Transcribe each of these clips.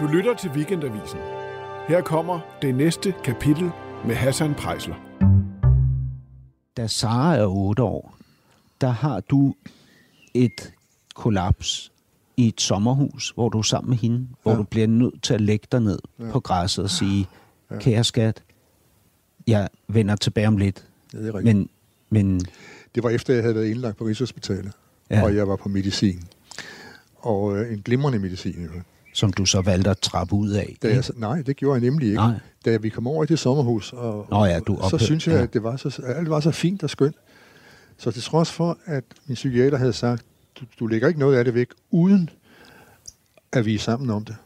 Du lytter til Weekendavisen. Her kommer det næste kapitel med Hassan Prejsler. Da Sara er 8 år, der har du et kollaps i et sommerhus, hvor du er sammen med hende, hvor du bliver nødt til at lægge dig ned ja. på græsset og sige, ja. kære skat, jeg vender tilbage om lidt. Ja, det er rigtigt. Men, men Det var efter, jeg havde været indlagt på Rigshospitalet, Ja. ja. og jeg var på medicin. Og øh, en glimrende medicin. Jo. Som du så valgte at trappe ud af. Da jeg, nej, det gjorde jeg nemlig ikke. Nej. Da vi kom over i det sommerhus, og, Nå ja, du så ophørte, synes jeg, ja. at det var så, alt var så fint og skønt. Så til trods for, at min psykiater havde sagt, du, du lægger ikke noget af det væk, uden at vi er sammen om det.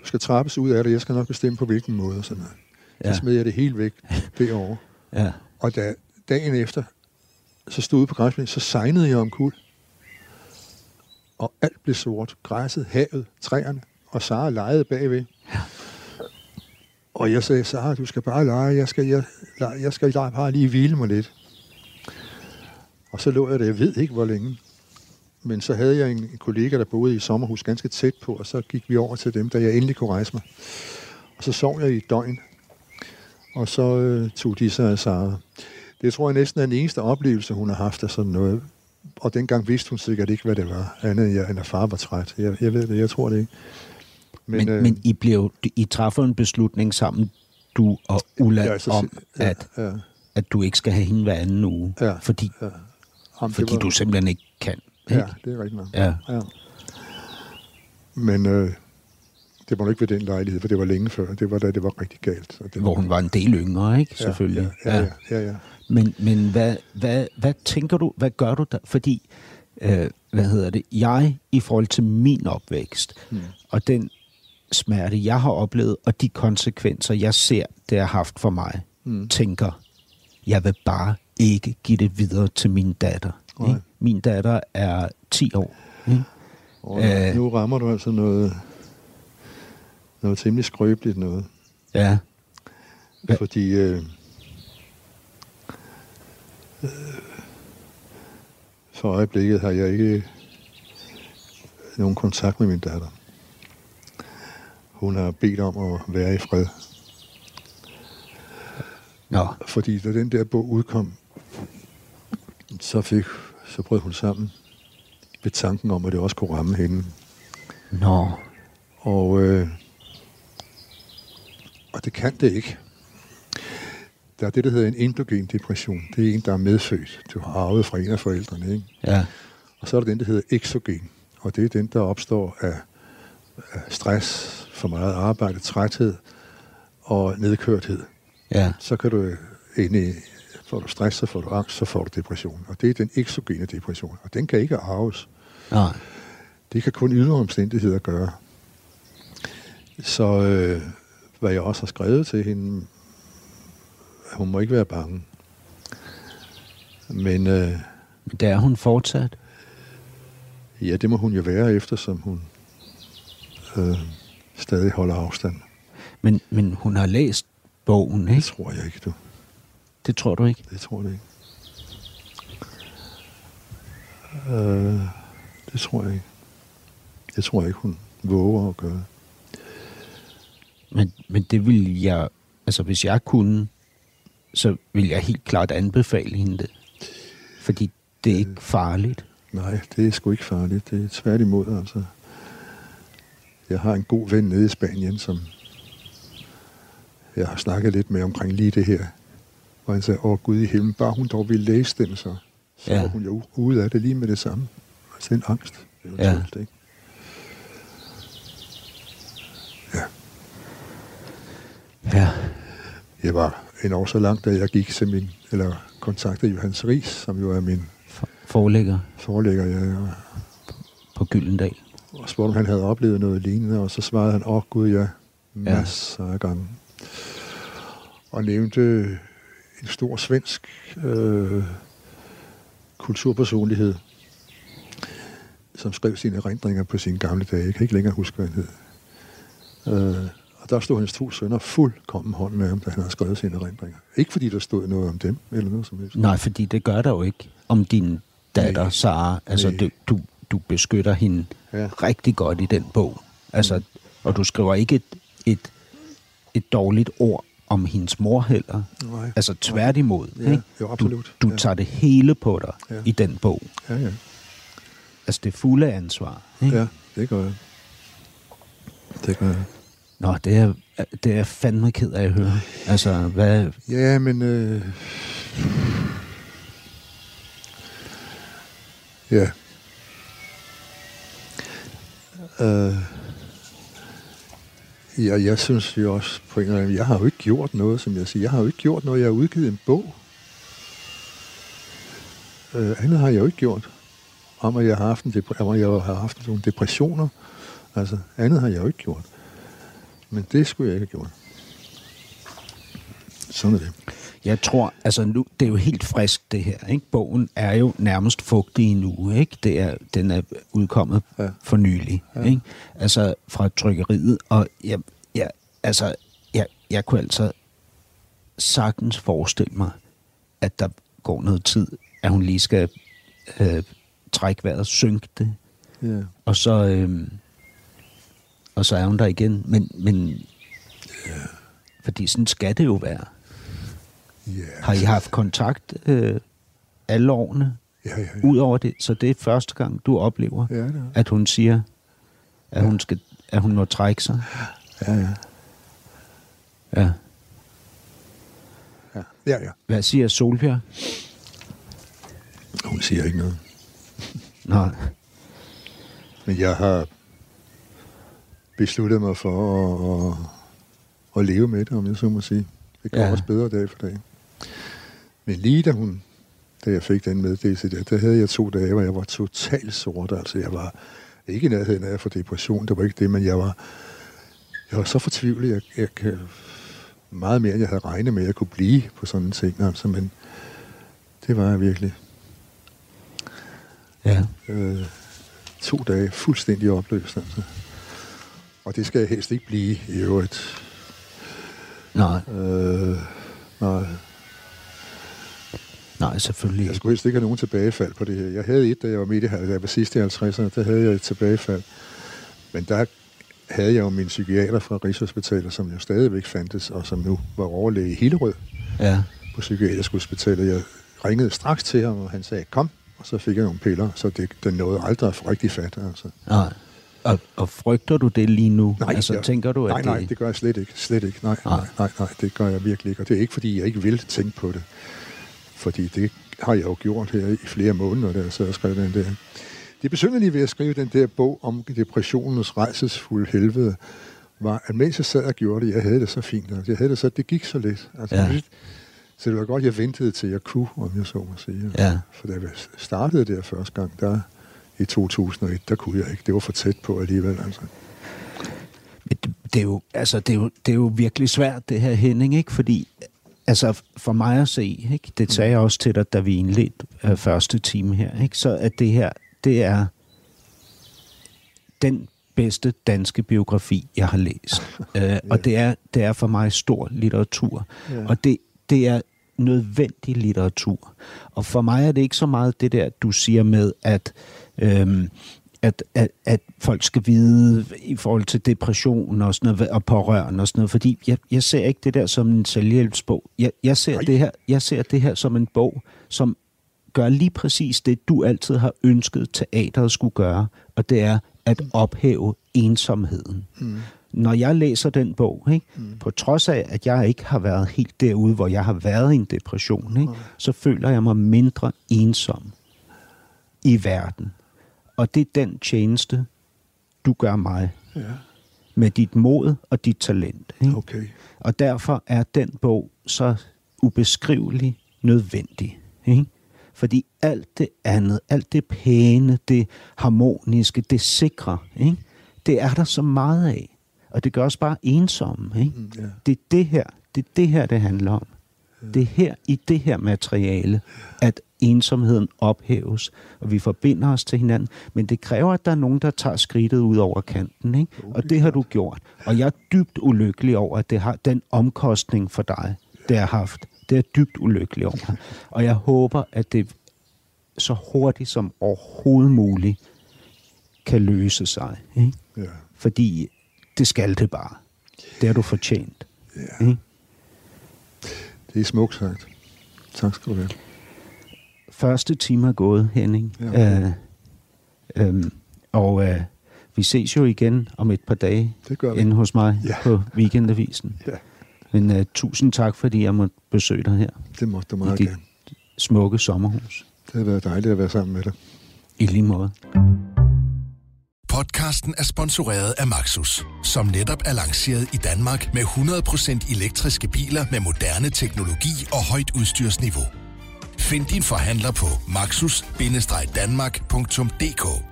Du skal trappes ud af det, jeg skal nok bestemme på hvilken måde. og Sådan noget. Ja. Så smed jeg det helt væk derovre. Ja. Og da dagen efter, så stod jeg ude på græsplænen, så sejnede jeg omkuld. Og alt blev sort. Græsset, havet, træerne. Og Sara legede bagved. Og jeg sagde, Sara, du skal bare lege. Jeg skal, jeg, jeg skal bare lige hvile mig lidt. Og så lå jeg der, jeg ved ikke hvor længe. Men så havde jeg en, kollega, der boede i sommerhus ganske tæt på, og så gik vi over til dem, da jeg endelig kunne rejse mig. Og så sov jeg i et døgn. Og så øh, tog de sig af Sara. Det tror jeg næsten er den eneste oplevelse, hun har haft af sådan noget. Og dengang vidste hun sikkert ikke, hvad det var, andet end, at far var træt. Jeg, jeg ved det, jeg tror det ikke. Men, men, men I, blev, I træffer en beslutning sammen, du og Ulla, Ja, så- om, ja, at, ja, at du ikke skal have hende hver anden uge, Ja. fordi, ja. Jamen, fordi du simpelthen ikke kan. Ja, Ikke? det er rigtigt nok. Ja. ja. Men øh, det må ikke være den lejlighed, for det var længe før. Det var da det var rigtig galt. Og det Hvor hun var en del yngre, ikke? ja, Selvfølgelig. Ja, ja, ja. ja, ja. Men, men hvad, hvad, hvad tænker du, hvad gør du der? Fordi, øh, hvad hedder det, jeg i forhold til min opvækst, Hmm. og den smerte, jeg har oplevet, og de konsekvenser, jeg ser, det har haft for mig, Hmm. tænker, jeg vil bare ikke give det videre til min datter. Ikke? Min datter er 10 år. Ikke? Og Øh. nu rammer du altså noget, noget temmelig skrøbeligt noget. Ja, Hvad? Fordi øh, øh, for øjeblikket har jeg ikke nogen kontakt med min datter. Hun har bedt om at være i fred. Nå, Fordi da den der bog udkom, så, fik, så brød hun sammen ved tanken om, at det også kunne ramme hende. nå, Og, øh, det kan det ikke. Der er det, der hedder en endogen depression. Det er en, der er medfødt. Du har arvet fra en af forældrene. Ikke? ja, Og så er der den, der hedder exogen. Og det er den, der opstår af, af stress, for meget arbejde, træthed og nedkørthed. ja, Så kan du ind i, får du stress, så får du angst, så får du depression. Og det er den exogene depression. Og den kan ikke arves. nej, Det kan kun ydre omstændigheder gøre. Så øh, hvad jeg også har skrevet til hende, hun må ikke være bange. Men øh, men det er hun fortsat. ja, det må hun jo være, eftersom hun øh, stadig holder afstand. Men, men hun har læst bogen, Det ikke? tror jeg ikke, du. Det tror du ikke? Det tror jeg ikke. Øh, det tror jeg ikke. Det tror jeg ikke, hun våger at gøre. Men, det vil jeg, altså hvis jeg kunne, så vil jeg helt klart anbefale hende det. Fordi det er ikke farligt. Nej, det er sgu ikke farligt. Det er tværtimod, altså. Jeg har en god ven nede i Spanien, som jeg har snakket lidt med omkring lige det her. Og han sagde, åh Gud i himlen, bare hun dog ville læse den, så, så Ja. var hun jo ude af det lige med det samme. Altså en angst, eventuelt, ja. ikke? Ja. Jeg var en år så langt, da jeg gik til min, eller kontaktede Johannes Ries, som jo er min For, forelægger forlægger. Jeg, på Gyldendal. og spurgte, om han havde oplevet noget lignende, og så svarede han, åh gud ja, masser af gange. Og nævnte en stor svensk øh, kulturpersonlighed, som skrev sine erindringer på sine gamle dage. Jeg kan ikke længere huske, hvad han hed. Øh, der stod hans to sønner fuldkommen hånden af ham, da han havde skrevet sine erindringer. Ikke fordi der stod noget om dem, eller noget som helst. Nej, fordi det gør der jo ikke om din datter, Nej. Sara. Altså, Nej. du, du, du beskytter hende Ja. rigtig godt i den bog. Altså, Og du skriver ikke et, et, et dårligt ord om hendes mor heller. Nej. Altså tværtimod. Ja, ikke? jo, absolut. Du, du Ja. tager det hele på dig Ja. i den bog. Ja, ja. Altså det fulde ansvar. Ikke? Ja, det gør jeg. Det gør jeg. Nå, det er, det er jeg fandme ked af at høre. Altså, hvad... Ja, men... Øh... Ja. Øh... Ja, jeg synes jo også på en eller anden jeg har jo ikke gjort noget, som jeg siger. Jeg har jo ikke gjort noget. Jeg har udgivet en bog. Øh, andet har jeg jo ikke gjort. Om at jeg har haft, en depre- om at jeg har haft nogle depressioner. Altså, andet har jeg jo ikke gjort. Men det skulle jeg ikke have gjort. Sådan er det. Jeg tror, altså nu, det er jo helt frisk det her, ikke? Bogen er jo nærmest fugtig nu, ikke? Det er, den er udkommet Ja. for nylig, ja. ikke? Altså fra trykkeriet, og jeg, jeg, altså, jeg, jeg kunne altså sagtens forestille mig, at der går noget tid, at hun lige skal øh, trække vejret, synke det, Ja. og så, øh, og så er hun der igen. Men, men fordi sådan skal det jo være. Ja. Har I haft kontakt øh, alle årene Ja, ja, ja. ud over det? Så det er første gang, du oplever, Ja, er. at hun siger, at hun, skal, at hun må trække sig? Ja, ja. Ja. Ja, ja. ja. Hvad siger Solbjerg? Hun siger ikke noget. Nej. Men jeg har besluttet mig for at, at, at leve med det, om jeg så må sige. Det går ja. Også bedre dag for dag. Men lige da hun, da jeg fik den meddelelse der, der havde jeg to dage, hvor jeg var totalt sort. Altså jeg var ikke i nærheden af få depression, det var ikke det, men jeg var, jeg var så fortvivlet, jeg, jeg kan, meget mere, end jeg havde regnet med, at jeg kunne blive på sådan en ting. Altså, men det var jeg virkelig. Ja. øh, to dage fuldstændig opløst. Altså. Og det skal jeg helst ikke blive i øvrigt. Nej, Øh, nej, nej, selvfølgelig jeg skulle helst ikke have nogen tilbagefald på det her. Jeg havde et, da jeg var midt i, da jeg var sidst i 50'erne, der havde jeg et tilbagefald. Men der havde jeg jo min psykiater fra Rigshospitalet, som jo stadigvæk fandtes, og som nu var overlæge i Hillerød Ja. på Psykiatrisk Hospital. Jeg ringede straks til ham, og han sagde, kom, og så fik jeg nogle piller, så det, den nåede aldrig rigtig fat. Altså. Nej. Og, og frygter du det lige nu? Nej, altså, jeg- tænker du, at nej, nej, det... det gør jeg slet ikke. Slet ikke. Nej, nej, Nej. nej, det gør jeg virkelig ikke. Og det er ikke, fordi jeg ikke vil tænke på det. Fordi det har jeg jo gjort her i flere måneder, da jeg sad og skrev den der. Det besynderlige ved at skrive den der bog om depressionens rejsesfulde helvede, var, at mens jeg sad og gjorde det, jeg havde det så fint. Altså, jeg havde det så, det gik så let. Altså, ja. Så det var godt, jeg ventede til jeg kunne, om jeg så må sige. Ja. For da jeg startede der første gang, der i 2001, der kunne jeg ikke. Det var for tæt på alligevel. Altså. Men det, det, er jo, altså, det, er jo, det er jo virkelig svært, det her Henning, ikke? Fordi, altså, for mig at se, ikke? det sagde jeg også til dig, da vi indledte øh, første time her, ikke? så at det her, det er den bedste danske biografi, jeg har læst. øh, og det er, det er for mig stor litteratur. Ja. Og det, det er nødvendig litteratur. Og for mig er det ikke så meget det der, du siger med, at, øhm, at, at, at folk skal vide i forhold til depression og, sådan noget, og pårørende og sådan noget, fordi jeg, jeg ser ikke det der som en selvhjælpsbog. Jeg, jeg, ser Nej. det her, jeg ser det her som en bog, som gør lige præcis det, du altid har ønsket teateret skulle gøre, og det er at ophæve ensomheden. Mm. Når jeg læser den bog, ikke, mm. på trods af, at jeg ikke har været helt derude, hvor jeg har været i en depression, ikke, så føler jeg mig mindre ensom i verden. Og det er den tjeneste, du gør mig Ja, med dit mod og dit talent. Ikke? okay. Og derfor er den bog så ubeskrivelig nødvendig. Ikke? Fordi alt det andet, alt det pæne, det harmoniske, det sikre, ikke? det er der så meget af. Og det gør os bare ensomme. Ikke? Mm. Det er det her, det er det her, det handler om. Det er her, i det her materiale, at ensomheden ophæves, og vi forbinder os til hinanden. Men det kræver, at der er nogen, der tager skridtet ud over kanten. Ikke? Og det har du gjort. Og jeg er dybt ulykkelig over, at det har den omkostning for dig, det har haft. Det er dybt ulykkelig over. Og jeg håber, at det så hurtigt som overhovedet muligt kan løse sig. Ikke? Ja. Fordi det skal det bare. Det har du fortjent. Ja. Mm. Det er smukt sagt. Tak skal du have. Første time er gået, Henning. Ja, øh, øh, og øh, vi ses jo igen om et par dage Det gør vi. inde hos mig Ja. på Weekendavisen. Ja, Men øh, tusind tak, fordi jeg måtte besøge dig her det måtte du meget i gerne. smukke sommerhus. Det har været dejligt at være sammen med dig. I lige måde. Podcasten er sponsoreret af Maxus, som netop er lanceret i Danmark med 100% elektriske biler med moderne teknologi og højt udstyrsniveau. Find din forhandler på maxus-danmark.dk